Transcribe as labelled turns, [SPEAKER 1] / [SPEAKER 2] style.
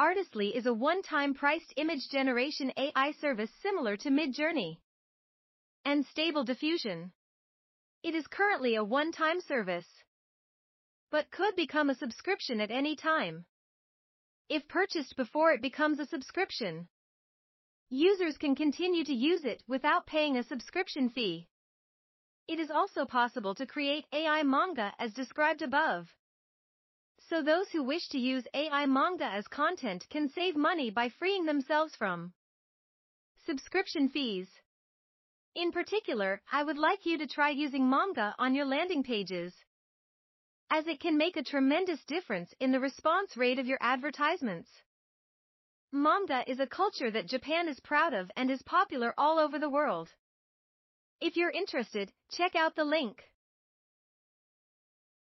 [SPEAKER 1] Artistly is a one-time priced image generation AI service similar to Midjourney and Stable Diffusion. It is currently a one-time service, but could become a subscription at any time. If purchased before it becomes a subscription, users can continue to use it without paying a subscription fee. It is also possible to create AI manga as described above. So those who wish to use AI manga as content can save money by freeing themselves from subscription fees. In particular, I would like you to try using manga on your landing pages, as it can make a tremendous difference in the response rate of your advertisements. Manga is a culture that Japan is proud of and is popular all over the world. If you're interested, check out the link.